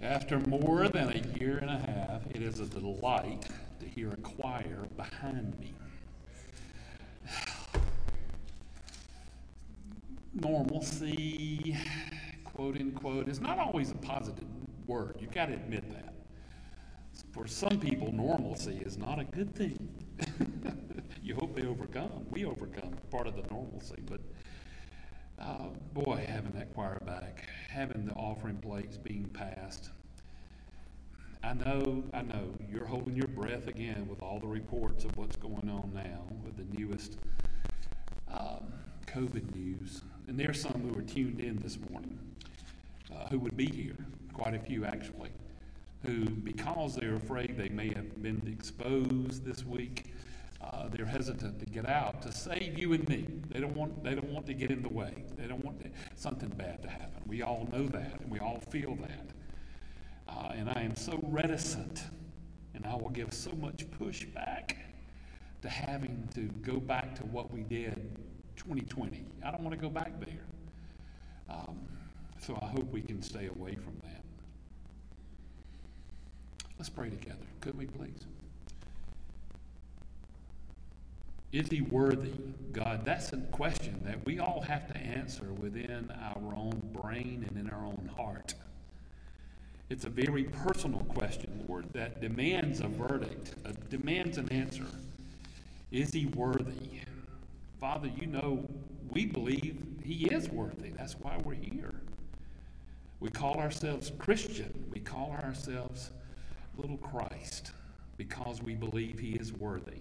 After more than a year and a half, it is a delight to hear a choir behind me. Normalcy, quote unquote, is not always a positive word. You've got to admit that. For some people, normalcy is not a good thing. you hope they overcome. We overcome part of the normalcy, but uh, boy, having that choir back, having the offering plates being passed. I know, I know, you're holding your breath again with all the reports of what's going on now with the newest um, COVID news. And there are some who are tuned in this morning uh, who would be here, quite a few actually, who, because they're afraid they may have been exposed this week, uh, they're hesitant to get out to save you and me. They don't want they don't want to get in the way. They don't want to, something bad to happen. We all know that, and we all feel that. Uh, and I am so reticent, and I will give so much pushback to having to go back to what we did 2020. I don't want to go back there. Um, so I hope we can stay away from that. Let's pray together, could we please? Is he worthy, God? That's a question that we all have to answer within our own brain and in our own heart. It's a very personal question, Lord, that demands a verdict, uh, demands an answer. Is he worthy? Father, you know we believe he is worthy. That's why we're here. We call ourselves Christian. We call ourselves little Christ because we believe he is worthy.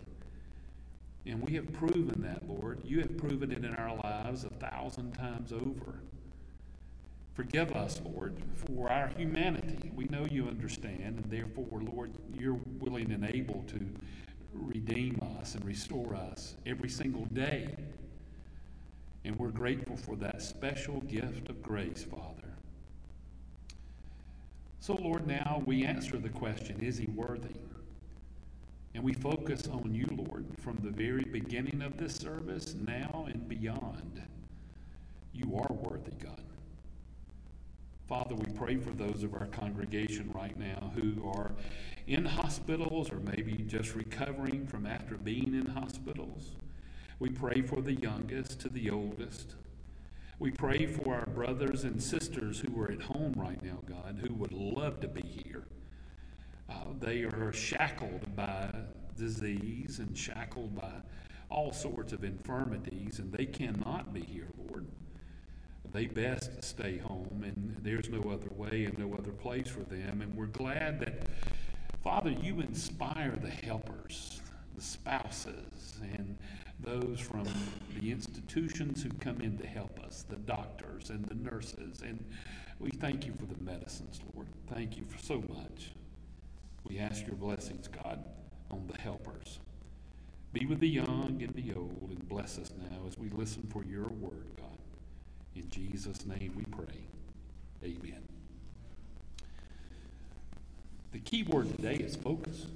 And we have proven that, Lord. You have proven it in our lives a thousand times over. Forgive us, Lord, for our humanity. We know you understand, and therefore, Lord, you're willing and able to redeem us and restore us every single day. And we're grateful for that special gift of grace, Father. So, Lord, now we answer the question is he worthy? And we focus on you, Lord, from the very beginning of this service, now and beyond. You are worthy, God. Father, we pray for those of our congregation right now who are in hospitals or maybe just recovering from after being in hospitals. We pray for the youngest to the oldest. We pray for our brothers and sisters who are at home right now, God, who would love to be here. Uh, they are shackled by disease and shackled by all sorts of infirmities, and they cannot be here, Lord. They best stay home, and there's no other way and no other place for them. And we're glad that, Father, you inspire the helpers, the spouses, and those from the institutions who come in to help us, the doctors and the nurses. And we thank you for the medicines, Lord. Thank you for so much. We ask your blessings, God, on the helpers. Be with the young and the old, and bless us now as we listen for your word, God. In Jesus' name we pray. Amen. The key word today is focus.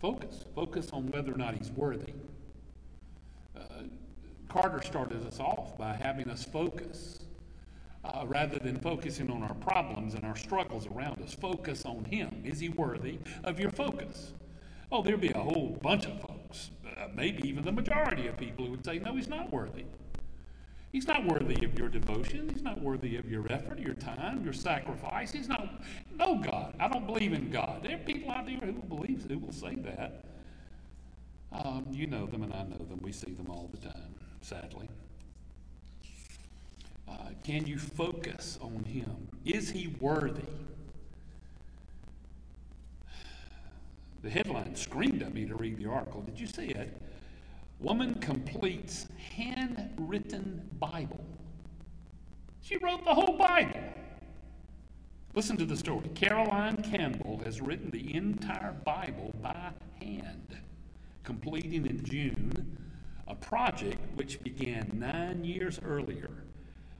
Focus. Focus on whether or not he's worthy. Uh, Carter started us off by having us focus uh, rather than focusing on our problems and our struggles around us. Focus on Him. Is He worthy of your focus? Oh, there'd be a whole bunch of folks, uh, maybe even the majority of people who would say, no, He's not worthy. He's not worthy of your devotion. He's not worthy of your effort, your time, your sacrifice. He's not. No, God. I don't believe in God. There are people out there who believe who will say that. Um, you know them, and I know them. We see them all the time, sadly. Uh, can you focus on him? Is he worthy? The headline screamed at me to read the article. Did you see it? Woman completes handwritten Bible. She wrote the whole Bible. Listen to the story. Caroline Campbell has written the entire Bible by hand, completing in June a project which began nine years earlier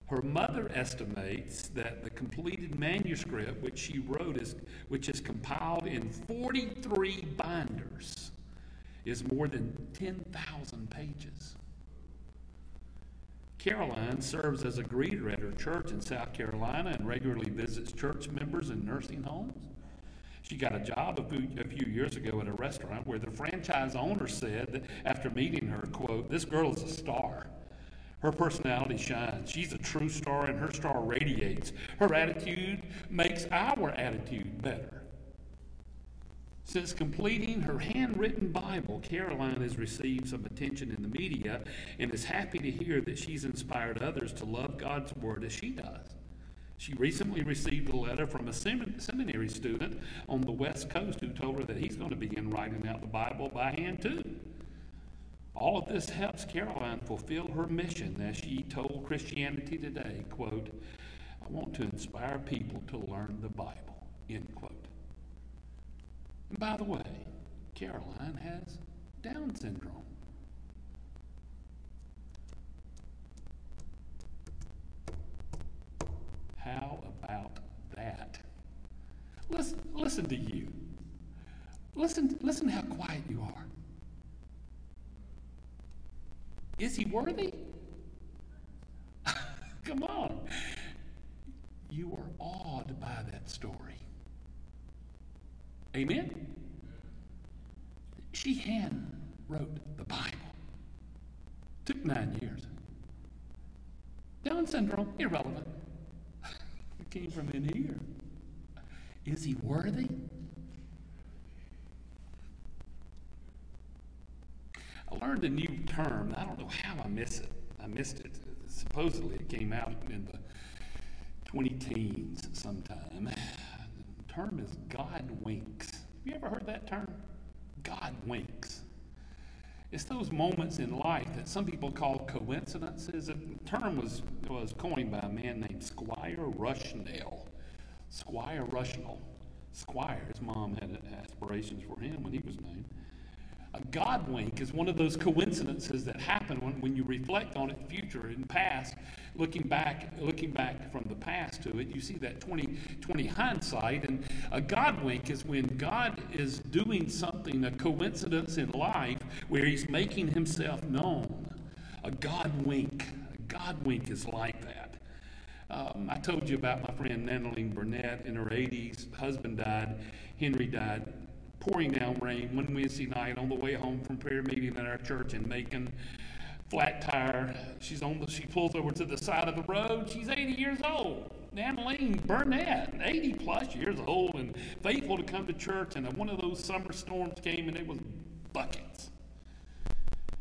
her mother estimates that the completed manuscript, which she wrote, is, which is compiled in 43 binders, is more than 10,000 pages. Caroline serves as a greeter at her church in South Carolina and regularly visits church members in nursing homes. She got a job a few, a few years ago at a restaurant where the franchise owner said that after meeting her, quote, this girl is a star. Her personality shines. She's a true star, and her star radiates. Her attitude makes our attitude better. Since completing her handwritten Bible, Caroline has received some attention in the media and is happy to hear that she's inspired others to love God's Word as she does. She recently received a letter from a seminary student on the West Coast who told her that he's going to begin writing out the Bible by hand too. All of this helps Caroline fulfill her mission as she told Christianity Today, quote, I want to inspire people to learn the Bible, end quote. And by the way, Caroline has Down syndrome. How about that? Listen, listen to you. Listen, listen how quiet you are. Is he worthy? Come on. You are awed by that story. Amen? She hand wrote the Bible. Took nine years. Down syndrome, irrelevant. it came from in here. Is he worthy? Learned a new term. I don't know how I missed it. I missed it. Supposedly it came out in the 20 teens sometime The term is God winks. Have you ever heard that term? God winks. It's those moments in life that some people call coincidences. The term was, was coined by a man named Squire Rushnell. Squire Rushnell. Squire, his mom had aspirations for him when he was named. A God wink is one of those coincidences that happen when, when you reflect on it future and past, looking back, looking back from the past to it, you see that 20, 20 hindsight. And a God wink is when God is doing something, a coincidence in life where he's making himself known. A God wink. A God wink is like that. Um, I told you about my friend Nanaline Burnett in her 80s. Husband died. Henry died pouring down rain one Wednesday night on the way home from prayer meeting at our church in Macon. Flat tire. She's on the, she pulls over to the side of the road. She's 80 years old. Nanaline Burnett, 80 plus years old and faithful to come to church. And one of those summer storms came and it was buckets.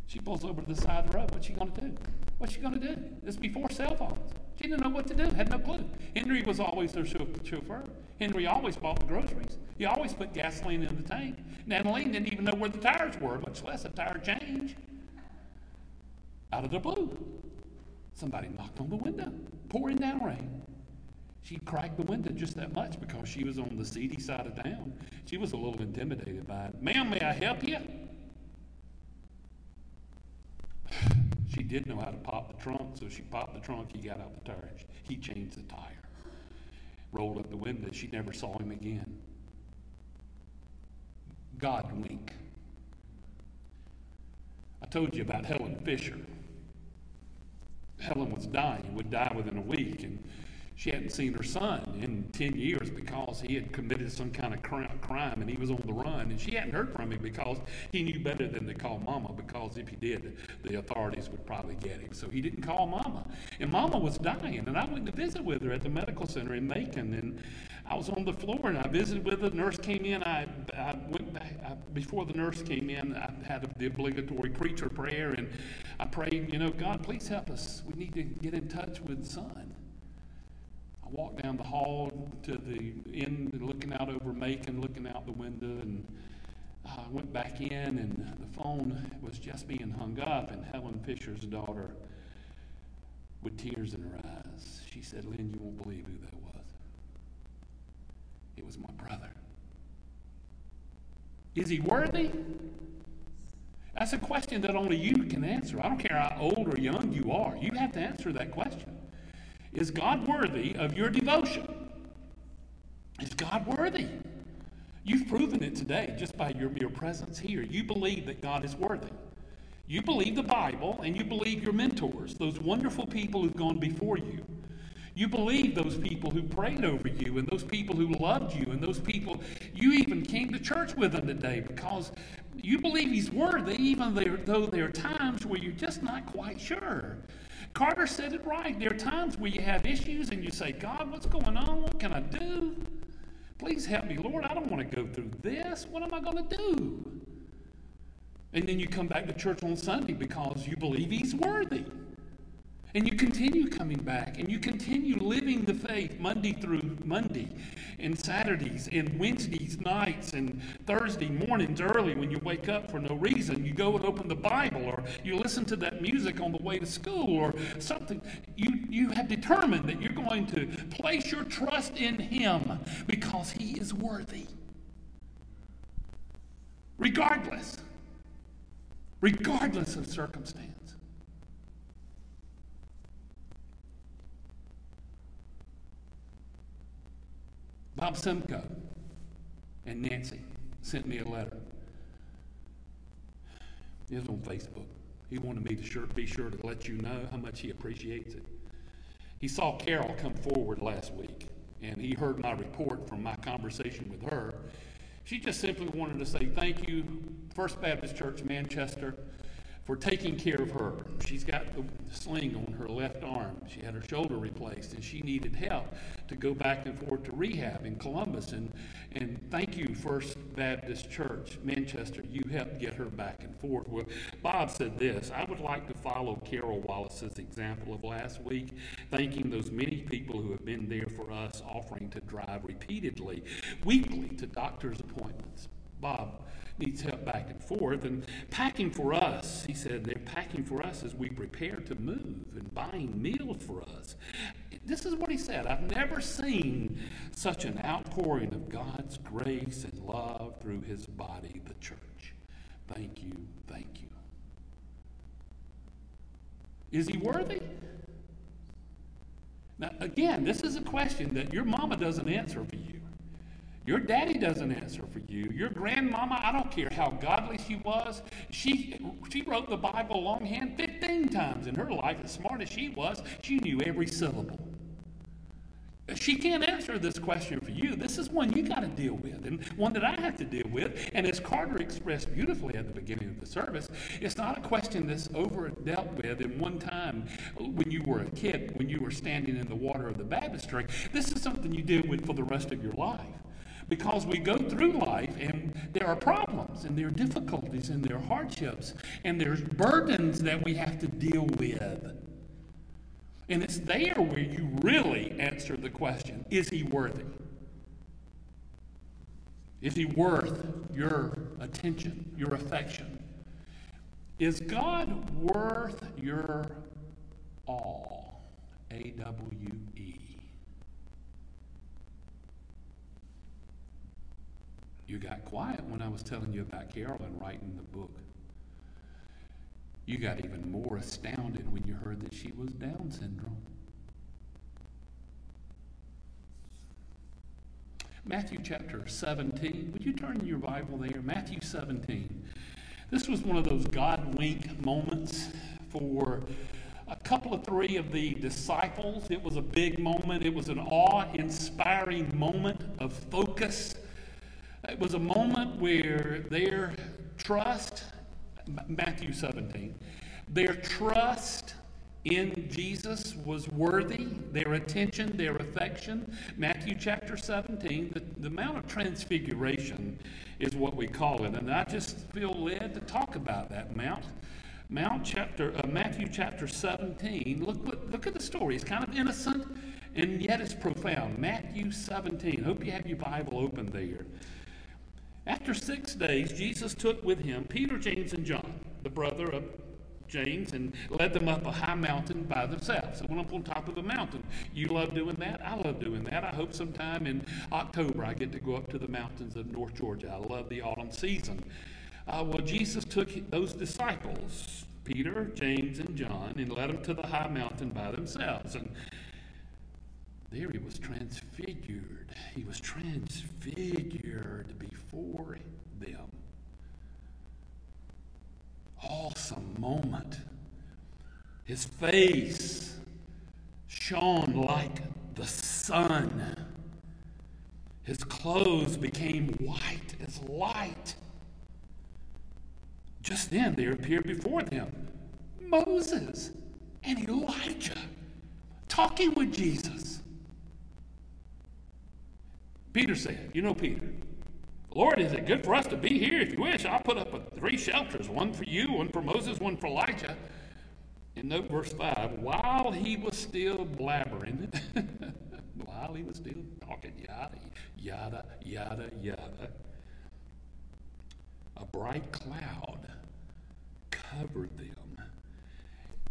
She pulls over to the side of the road. What's she going to do? What's she going to do? This before cell phones. She didn't know what to do, had no clue. Henry was always their chauffeur. Henry always bought the groceries. He always put gasoline in the tank. Natalie didn't even know where the tires were, much less a tire change. Out of the blue, somebody knocked on the window, pouring down rain. She cracked the window just that much because she was on the seedy side of town. She was a little intimidated by it. Ma'am, may I help you? She did know how to pop the trunk, so she popped the trunk. He got out the tire. He changed the tire. Rolled up the window. She never saw him again. God wink. I told you about Helen Fisher. Helen was dying, would die within a week, and she hadn't seen her son in 10 years because he had committed some kind of crime and he was on the run. And she hadn't heard from him because he knew better than to call mama because if he did, the authorities would probably get him. So he didn't call mama. And mama was dying. And I went to visit with her at the medical center in Macon. And I was on the floor and I visited with her. The nurse came in. I, I went back, I, before the nurse came in, I had the obligatory preacher prayer. And I prayed, you know, God, please help us. We need to get in touch with son. I walked down the hall to the end, looking out over Macon, looking out the window, and I went back in, and the phone was just being hung up, and Helen Fisher's daughter, with tears in her eyes, she said, Len, you won't believe who that was. It was my brother. Is he worthy? That's a question that only you can answer. I don't care how old or young you are. You have to answer that question. Is God worthy of your devotion? Is God worthy? You've proven it today just by your mere presence here. You believe that God is worthy. You believe the Bible and you believe your mentors, those wonderful people who've gone before you. You believe those people who prayed over you and those people who loved you and those people you even came to church with them today because you believe he's worthy, even though there are times where you're just not quite sure. Carter said it right. There are times where you have issues and you say, God, what's going on? What can I do? Please help me, Lord. I don't want to go through this. What am I going to do? And then you come back to church on Sunday because you believe He's worthy. And you continue coming back and you continue living the faith Monday through Monday and Saturdays and Wednesdays nights and Thursday mornings early when you wake up for no reason. You go and open the Bible or you listen to that music on the way to school or something. You, you have determined that you're going to place your trust in Him because He is worthy. Regardless regardless of circumstance. Bob Simcoe and Nancy sent me a letter. It was on Facebook. He wanted me to sure, be sure to let you know how much he appreciates it. He saw Carol come forward last week, and he heard my report from my conversation with her, she just simply wanted to say thank you, First Baptist Church Manchester, for taking care of her. She's got the sling on her left arm. She had her shoulder replaced, and she needed help to go back and forth to rehab in Columbus. And, and thank you, First Baptist Church, Manchester. You helped get her back and forth. Well, Bob said this I would like to follow Carol Wallace's example of last week, thanking those many people who have been there for us, offering to drive repeatedly, weekly to doctor's appointments. Bob needs help back and forth. And packing for us, he said, they're packing for us as we prepare to move and buying meals for us. This is what he said I've never seen such an outpouring of God's grace and love through his body, the church. Thank you, thank you. Is he worthy? Now, again, this is a question that your mama doesn't answer for you. Your daddy doesn't answer for you. Your grandmama, I don't care how godly she was, she, she wrote the Bible longhand 15 times in her life. As smart as she was, she knew every syllable. She can't answer this question for you. This is one you got to deal with, and one that I have to deal with. And as Carter expressed beautifully at the beginning of the service, it's not a question that's over dealt with in one time when you were a kid, when you were standing in the water of the baptistry. This is something you deal with for the rest of your life because we go through life and there are problems and there are difficulties and there are hardships and there's burdens that we have to deal with. And it's there where you really answer the question is he worthy? Is he worth your attention, your affection? Is God worth your all? A W E. You got quiet when I was telling you about Carolyn writing the book. You got even more astounded when you heard that she was Down syndrome. Matthew chapter 17. Would you turn your Bible there? Matthew 17. This was one of those God wink moments for a couple of three of the disciples. It was a big moment. It was an awe inspiring moment of focus it was a moment where their trust, Matthew 17, their trust in Jesus was worthy, their attention, their affection. Matthew chapter 17, the, the Mount of Transfiguration is what we call it. And I just feel led to talk about that Mount. Mount chapter, uh, Matthew chapter 17. Look, look, look at the story. It's kind of innocent, and yet it's profound. Matthew 17. Hope you have your Bible open there. After six days, Jesus took with him Peter, James, and John, the brother of James, and led them up a high mountain by themselves. They went up on top of a mountain. You love doing that? I love doing that. I hope sometime in October I get to go up to the mountains of North Georgia. I love the autumn season. Uh, well, Jesus took those disciples, Peter, James, and John, and led them to the high mountain by themselves. And there he was transfigured. He was transfigured before them. awesome moment. His face shone like the sun. His clothes became white as light. Just then there appeared before them Moses and Elijah talking with Jesus. Peter said, You know, Peter, Lord, is it good for us to be here? If you wish, I'll put up three shelters one for you, one for Moses, one for Elijah. And note verse 5 while he was still blabbering, while he was still talking, yada, yada, yada, yada, a bright cloud covered them.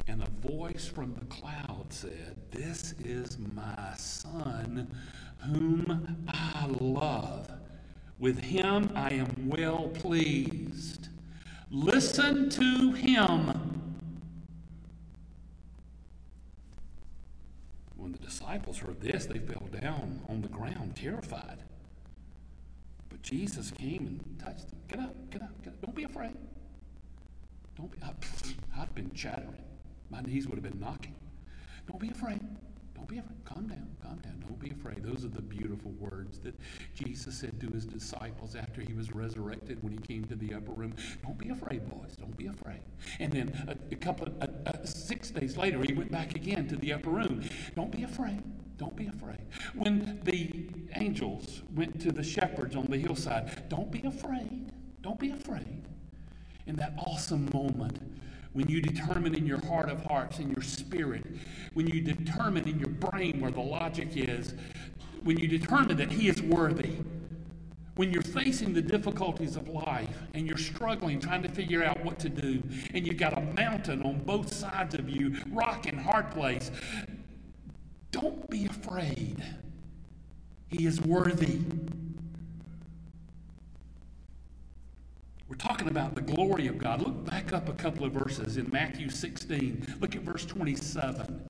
And a voice from the cloud said, This is my son, whom I love. With him I am well pleased. Listen to him. When the disciples heard this, they fell down on the ground, terrified. But Jesus came and touched them. Get up, get up, get up. Don't be afraid. Don't be. I've been chattering. My knees would have been knocking. Don't be afraid. Don't be afraid. Calm down. Calm down. Don't be afraid. Those are the beautiful words that Jesus said to his disciples after he was resurrected when he came to the upper room. Don't be afraid, boys. Don't be afraid. And then a, a couple of uh, uh, six days later, he went back again to the upper room. Don't be afraid. Don't be afraid. When the angels went to the shepherds on the hillside, don't be afraid. Don't be afraid. In that awesome moment, when you determine in your heart of hearts, in your spirit, when you determine in your brain where the logic is, when you determine that He is worthy, when you're facing the difficulties of life and you're struggling trying to figure out what to do, and you've got a mountain on both sides of you, rock and hard place, don't be afraid. He is worthy. We're talking about the glory of God. Look back up a couple of verses in Matthew 16. Look at verse 27.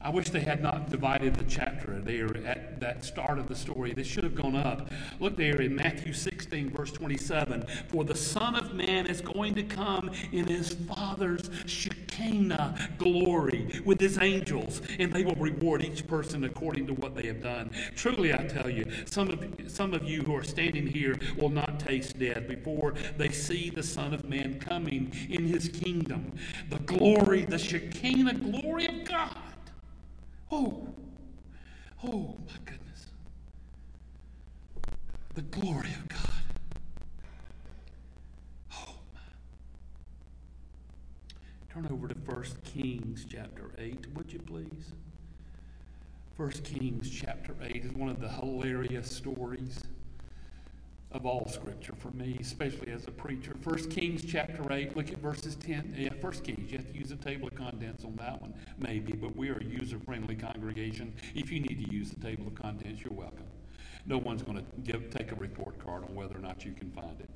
I wish they had not divided the chapter there at that start of the story. They should have gone up. Look there in Matthew 16, verse 27. For the Son of Man is going to come in his Father's Shekinah uh, glory with his angels, and they will reward each person according to what they have done. Truly, I tell you, some of, some of you who are standing here will not taste death before they see the Son of Man coming in his kingdom. The glory, the Shekinah glory of God Oh, oh my goodness. The glory of God. Oh my. Turn over to 1 Kings chapter 8, would you please? 1 Kings chapter 8 is one of the hilarious stories of all scripture for me, especially as a preacher. First Kings chapter 8, look at verses 10. Yeah, First Kings, you have to use a table of contents on that one, maybe, but we are a user friendly congregation. If you need to use the table of contents, you're welcome. No one's going to take a report card on whether or not you can find it.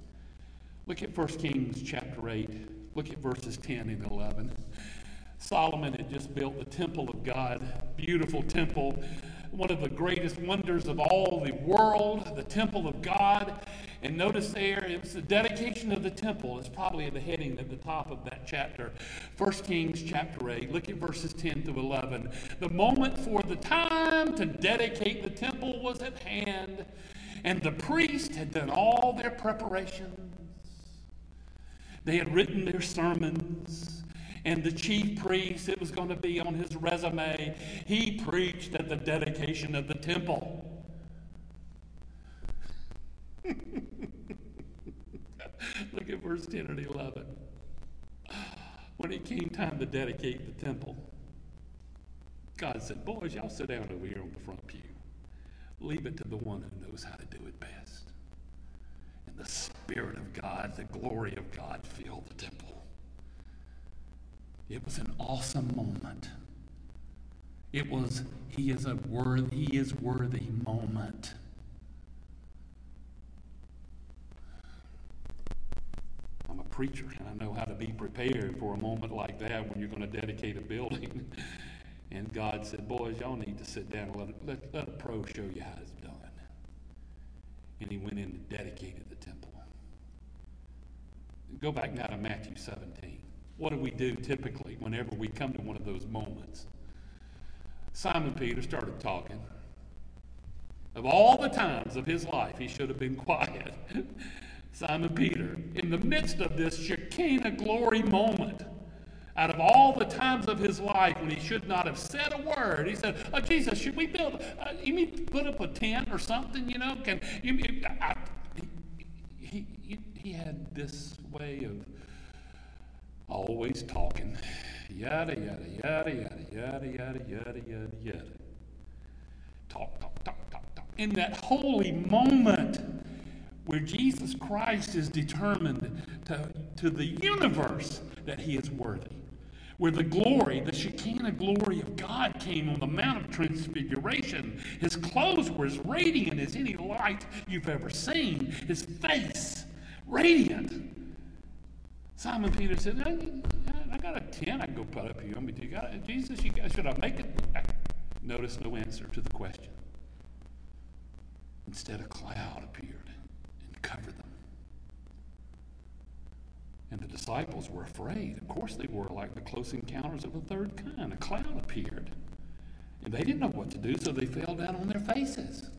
Look at 1 Kings chapter 8. Look at verses 10 and 11. Solomon had just built the temple of God, beautiful temple one of the greatest wonders of all the world, the temple of God. And notice there, it was the dedication of the temple. It's probably in the heading at the top of that chapter. 1 Kings chapter 8. Look at verses 10 through 11. The moment for the time to dedicate the temple was at hand, and the priest had done all their preparations. They had written their sermons and the chief priest, it was going to be on his resume. He preached at the dedication of the temple. Look at verse 10 and 11. When it came time to dedicate the temple, God said, Boys, y'all sit down over here on the front pew. Leave it to the one who knows how to do it best. And the Spirit of God, the glory of God filled the temple. It was an awesome moment. It was, he is a worthy, he is worthy moment. I'm a preacher and I know how to be prepared for a moment like that when you're going to dedicate a building. and God said, Boys, y'all need to sit down and let, let, let a pro show you how it's done. And he went in and dedicated the temple. Go back now to Matthew 17. What do we do typically whenever we come to one of those moments? Simon Peter started talking. Of all the times of his life, he should have been quiet. Simon Peter, in the midst of this Shekinah glory moment, out of all the times of his life when he should not have said a word, he said, oh, Jesus, should we build, uh, you mean put up a tent or something, you know? Can you, I, he, he, he had this way of always talking. Yada, yada, yada, yada, yada, yada, yada, yada, yada. Talk, talk, talk, talk, talk. In that holy moment where Jesus Christ is determined to, to the universe that he is worthy where the glory, the Shekinah glory of God came on the Mount of Transfiguration. His clothes were as radiant as any light you've ever seen, his face radiant. Simon Peter said, I, I got a tent I can go put up here. I mean, do you got Jesus, you got, should I make it? Notice no answer to the question. Instead, a cloud appeared and covered them. And the disciples were afraid. Of course, they were like the close encounters of a third kind. A cloud appeared. And they didn't know what to do, so they fell down on their faces.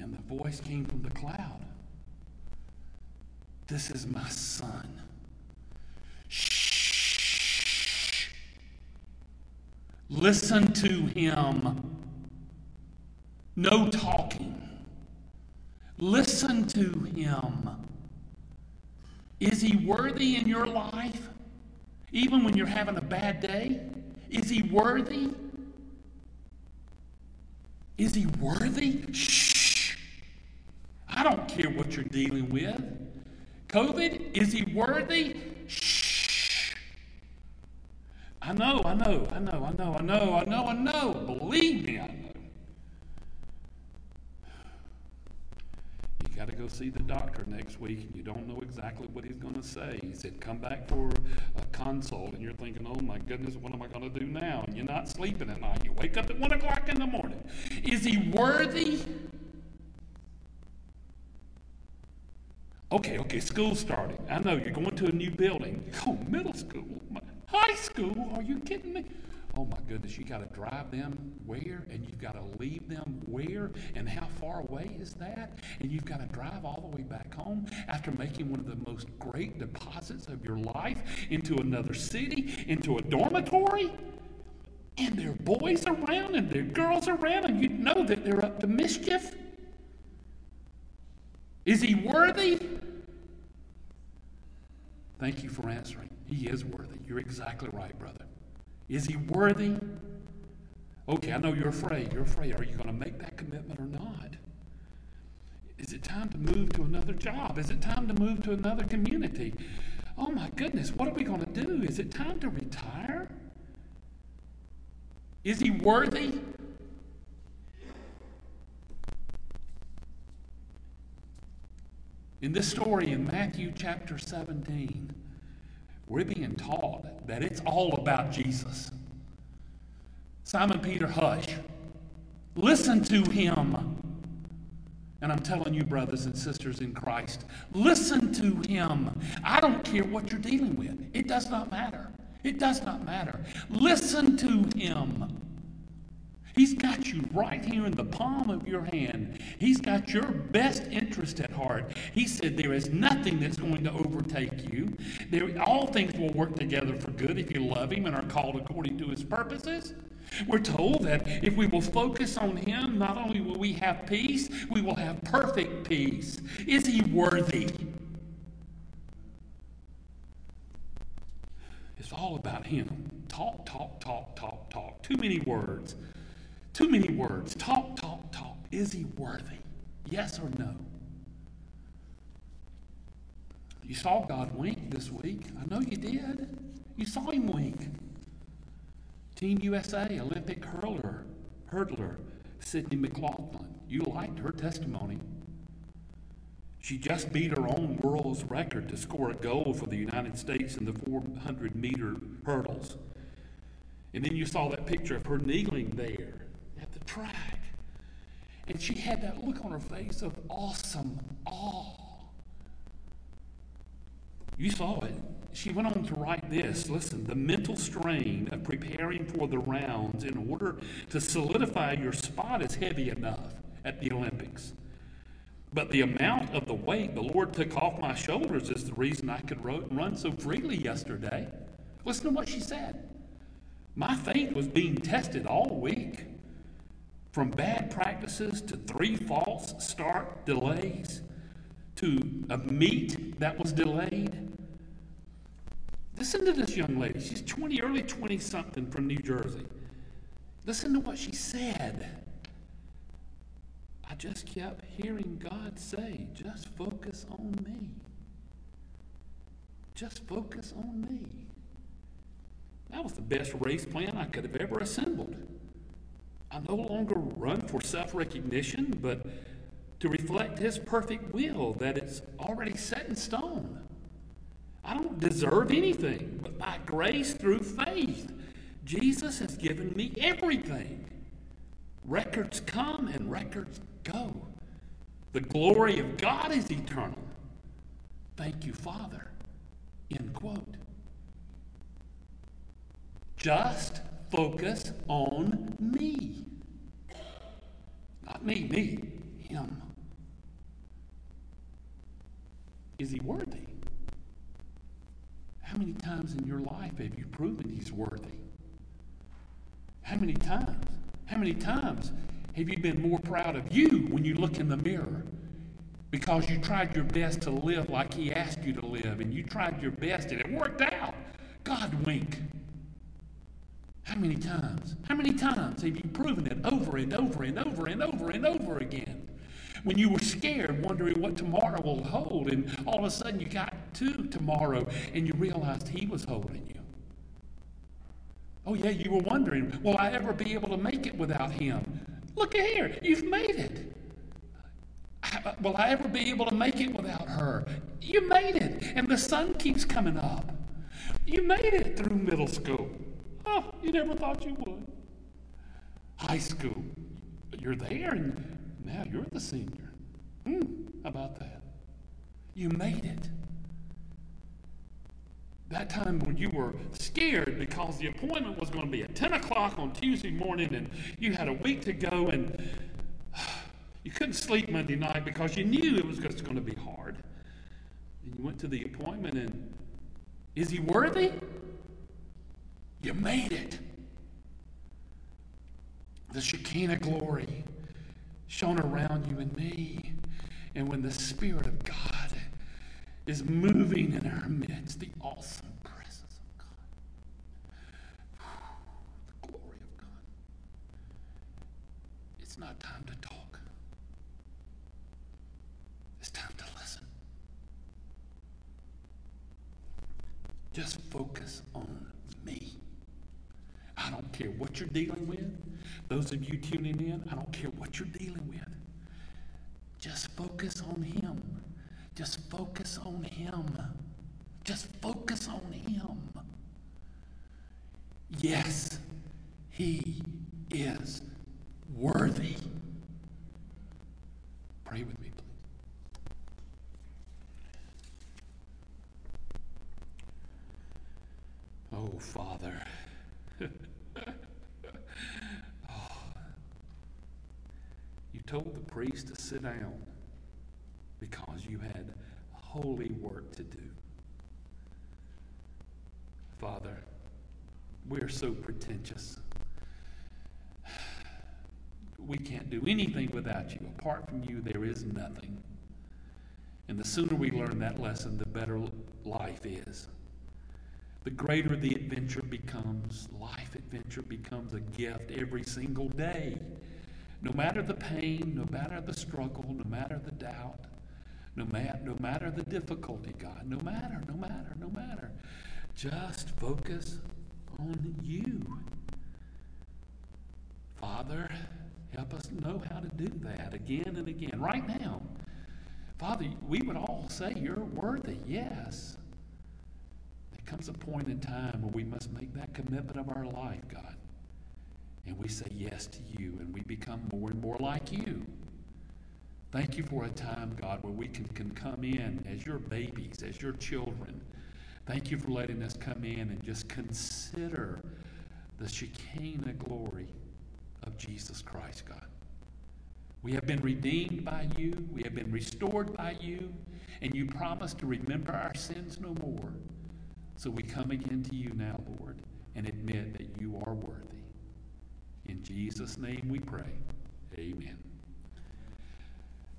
And the voice came from the cloud This is my son. Shh. Listen to him. No talking. Listen to him. Is he worthy in your life? Even when you're having a bad day? Is he worthy? Is he worthy? Shh. I don't care what you're dealing with. COVID, is he worthy? Shh. I know, I know, I know, I know, I know, I know, I know. Believe me, I know. You got to go see the doctor next week and you don't know exactly what he's going to say. He said, Come back for a consult. And you're thinking, Oh my goodness, what am I going to do now? And you're not sleeping at night. You wake up at 1 o'clock in the morning. Is he worthy? Okay, okay, school's starting. I know you're going to a new building. Oh, middle school, high school. Are you kidding me? oh my goodness, you got to drive them where? And you've got to leave them where? And how far away is that? And you've got to drive all the way back home after making one of the most great deposits of your life into another city, into a dormitory? And there are boys around and there are girls around, and you know that they're up to mischief? Is he worthy? Thank you for answering. He is worthy. You're exactly right, brother. Is he worthy? Okay, I know you're afraid. You're afraid. Are you going to make that commitment or not? Is it time to move to another job? Is it time to move to another community? Oh my goodness, what are we going to do? Is it time to retire? Is he worthy? In this story in Matthew chapter 17, we're being taught that it's all about Jesus. Simon Peter, hush. Listen to him. And I'm telling you, brothers and sisters in Christ, listen to him. I don't care what you're dealing with, it does not matter. It does not matter. Listen to him. He's got you right here in the palm of your hand. He's got your best interest at heart. He said, There is nothing that's going to overtake you. There, all things will work together for good if you love Him and are called according to His purposes. We're told that if we will focus on Him, not only will we have peace, we will have perfect peace. Is He worthy? It's all about Him. Talk, talk, talk, talk, talk. Too many words. Too many words. Talk, talk, talk. Is he worthy? Yes or no? You saw God wink this week. I know you did. You saw him wink. Team USA Olympic hurler, hurdler Sydney McLaughlin. You liked her testimony. She just beat her own world's record to score a goal for the United States in the 400 meter hurdles. And then you saw that picture of her kneeling there track. And she had that look on her face of awesome awe. You saw it. She went on to write this. Listen, the mental strain of preparing for the rounds in order to solidify your spot is heavy enough at the Olympics. But the amount of the weight the Lord took off my shoulders is the reason I could run so freely yesterday. Listen to what she said. My faith was being tested all week. From bad practices to three false start delays to a meet that was delayed. Listen to this young lady. She's 20, early 20 something from New Jersey. Listen to what she said. I just kept hearing God say, just focus on me. Just focus on me. That was the best race plan I could have ever assembled. I no longer run for self recognition, but to reflect His perfect will that it's already set in stone. I don't deserve anything, but by grace through faith, Jesus has given me everything. Records come and records go. The glory of God is eternal. Thank you, Father. End quote. Just focus on me. Not me, me, him. Is he worthy? How many times in your life have you proven he's worthy? How many times? How many times have you been more proud of you when you look in the mirror? Because you tried your best to live like He asked you to live, and you tried your best and it worked out. God wink. How many times? How many times have you proven it over and over and over and over and over again? When you were scared, wondering what tomorrow will hold, and all of a sudden you got to tomorrow and you realized He was holding you. Oh, yeah, you were wondering, will I ever be able to make it without Him? Look at here, you've made it. Will I ever be able to make it without her? You made it, and the sun keeps coming up. You made it through middle school. You never thought you would. High school, you're there, and now you're the senior. Hmm, about that? You made it. That time when you were scared because the appointment was going to be at 10 o'clock on Tuesday morning and you had a week to go and you couldn't sleep Monday night because you knew it was just going to be hard. And you went to the appointment and is he worthy? You made it. The Shekinah glory shone around you and me. And when the Spirit of God is moving in our midst, the awesome presence of God. the glory of God. It's not time to talk. It's time to listen. Just focus on care what you're dealing with. Those of you tuning in, I don't care what you're dealing with. Just focus on Him. Just focus on Him. Just focus on Him. Yes, He is worthy. Pray with me, please. Oh, Father. oh. You told the priest to sit down because you had holy work to do. Father, we're so pretentious. We can't do anything without you. Apart from you, there is nothing. And the sooner we learn that lesson, the better life is. The greater the adventure becomes, life adventure becomes a gift every single day. No matter the pain, no matter the struggle, no matter the doubt, no, matter, no matter the difficulty, God, no matter, no matter, no matter. Just focus on you. Father, help us know how to do that again and again. Right now, Father, we would all say you're worthy, yes. There comes a point in time where we must make that commitment of our life, God. And we say yes to you, and we become more and more like you. Thank you for a time, God, where we can, can come in as your babies, as your children. Thank you for letting us come in and just consider the Shekinah glory of Jesus Christ, God. We have been redeemed by you, we have been restored by you, and you promise to remember our sins no more. So we come again to you now, Lord, and admit that you are worthy. Jesus' name we pray. Amen.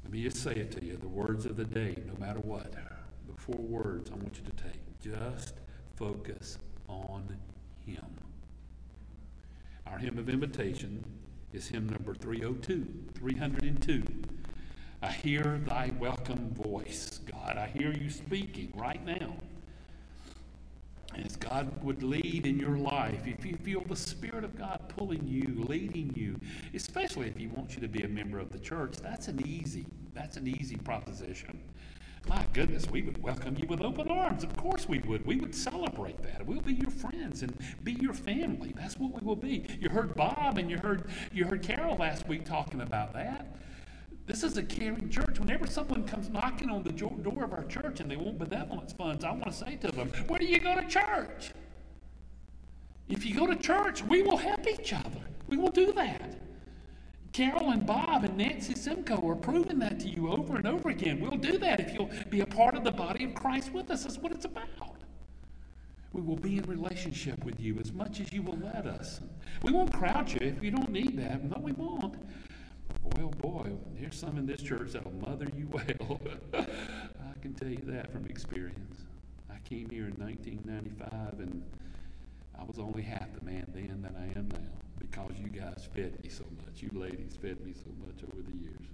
Let me just say it to you the words of the day, no matter what. The four words I want you to take. Just focus on Him. Our hymn of invitation is hymn number 302, 302. I hear thy welcome voice, God. I hear you speaking right now. As God would lead in your life, if you feel the Spirit of God pulling you, leading you, especially if He wants you to be a member of the church, that's an easy, that's an easy proposition. My goodness, we would welcome you with open arms. Of course we would. We would celebrate that. We'll be your friends and be your family. That's what we will be. You heard Bob and you heard you heard Carol last week talking about that. This is a caring church. Whenever someone comes knocking on the door of our church and they want benevolence funds, I want to say to them, Where do you go to church? If you go to church, we will help each other. We will do that. Carol and Bob and Nancy Simcoe are proving that to you over and over again. We'll do that if you'll be a part of the body of Christ with us. That's what it's about. We will be in relationship with you as much as you will let us. We won't crowd you if you don't need that. No, we won't. Oh boy, there's some in this church that'll mother you well. I can tell you that from experience. I came here in 1995 and I was only half the man then that I am now because you guys fed me so much. You ladies fed me so much over the years.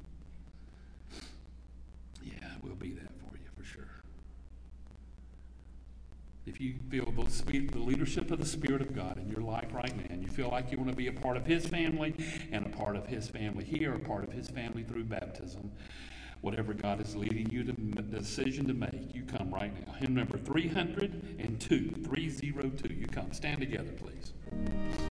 Yeah, we'll be that for you for sure. If you feel the, leadership of the Spirit of God in your life right now, and you feel like you want to be a part of His family and a part of His family here, a part of His family through baptism, whatever God is leading you to the decision to make, you come right now. Hymn number 302, 302. You come. Stand together, please.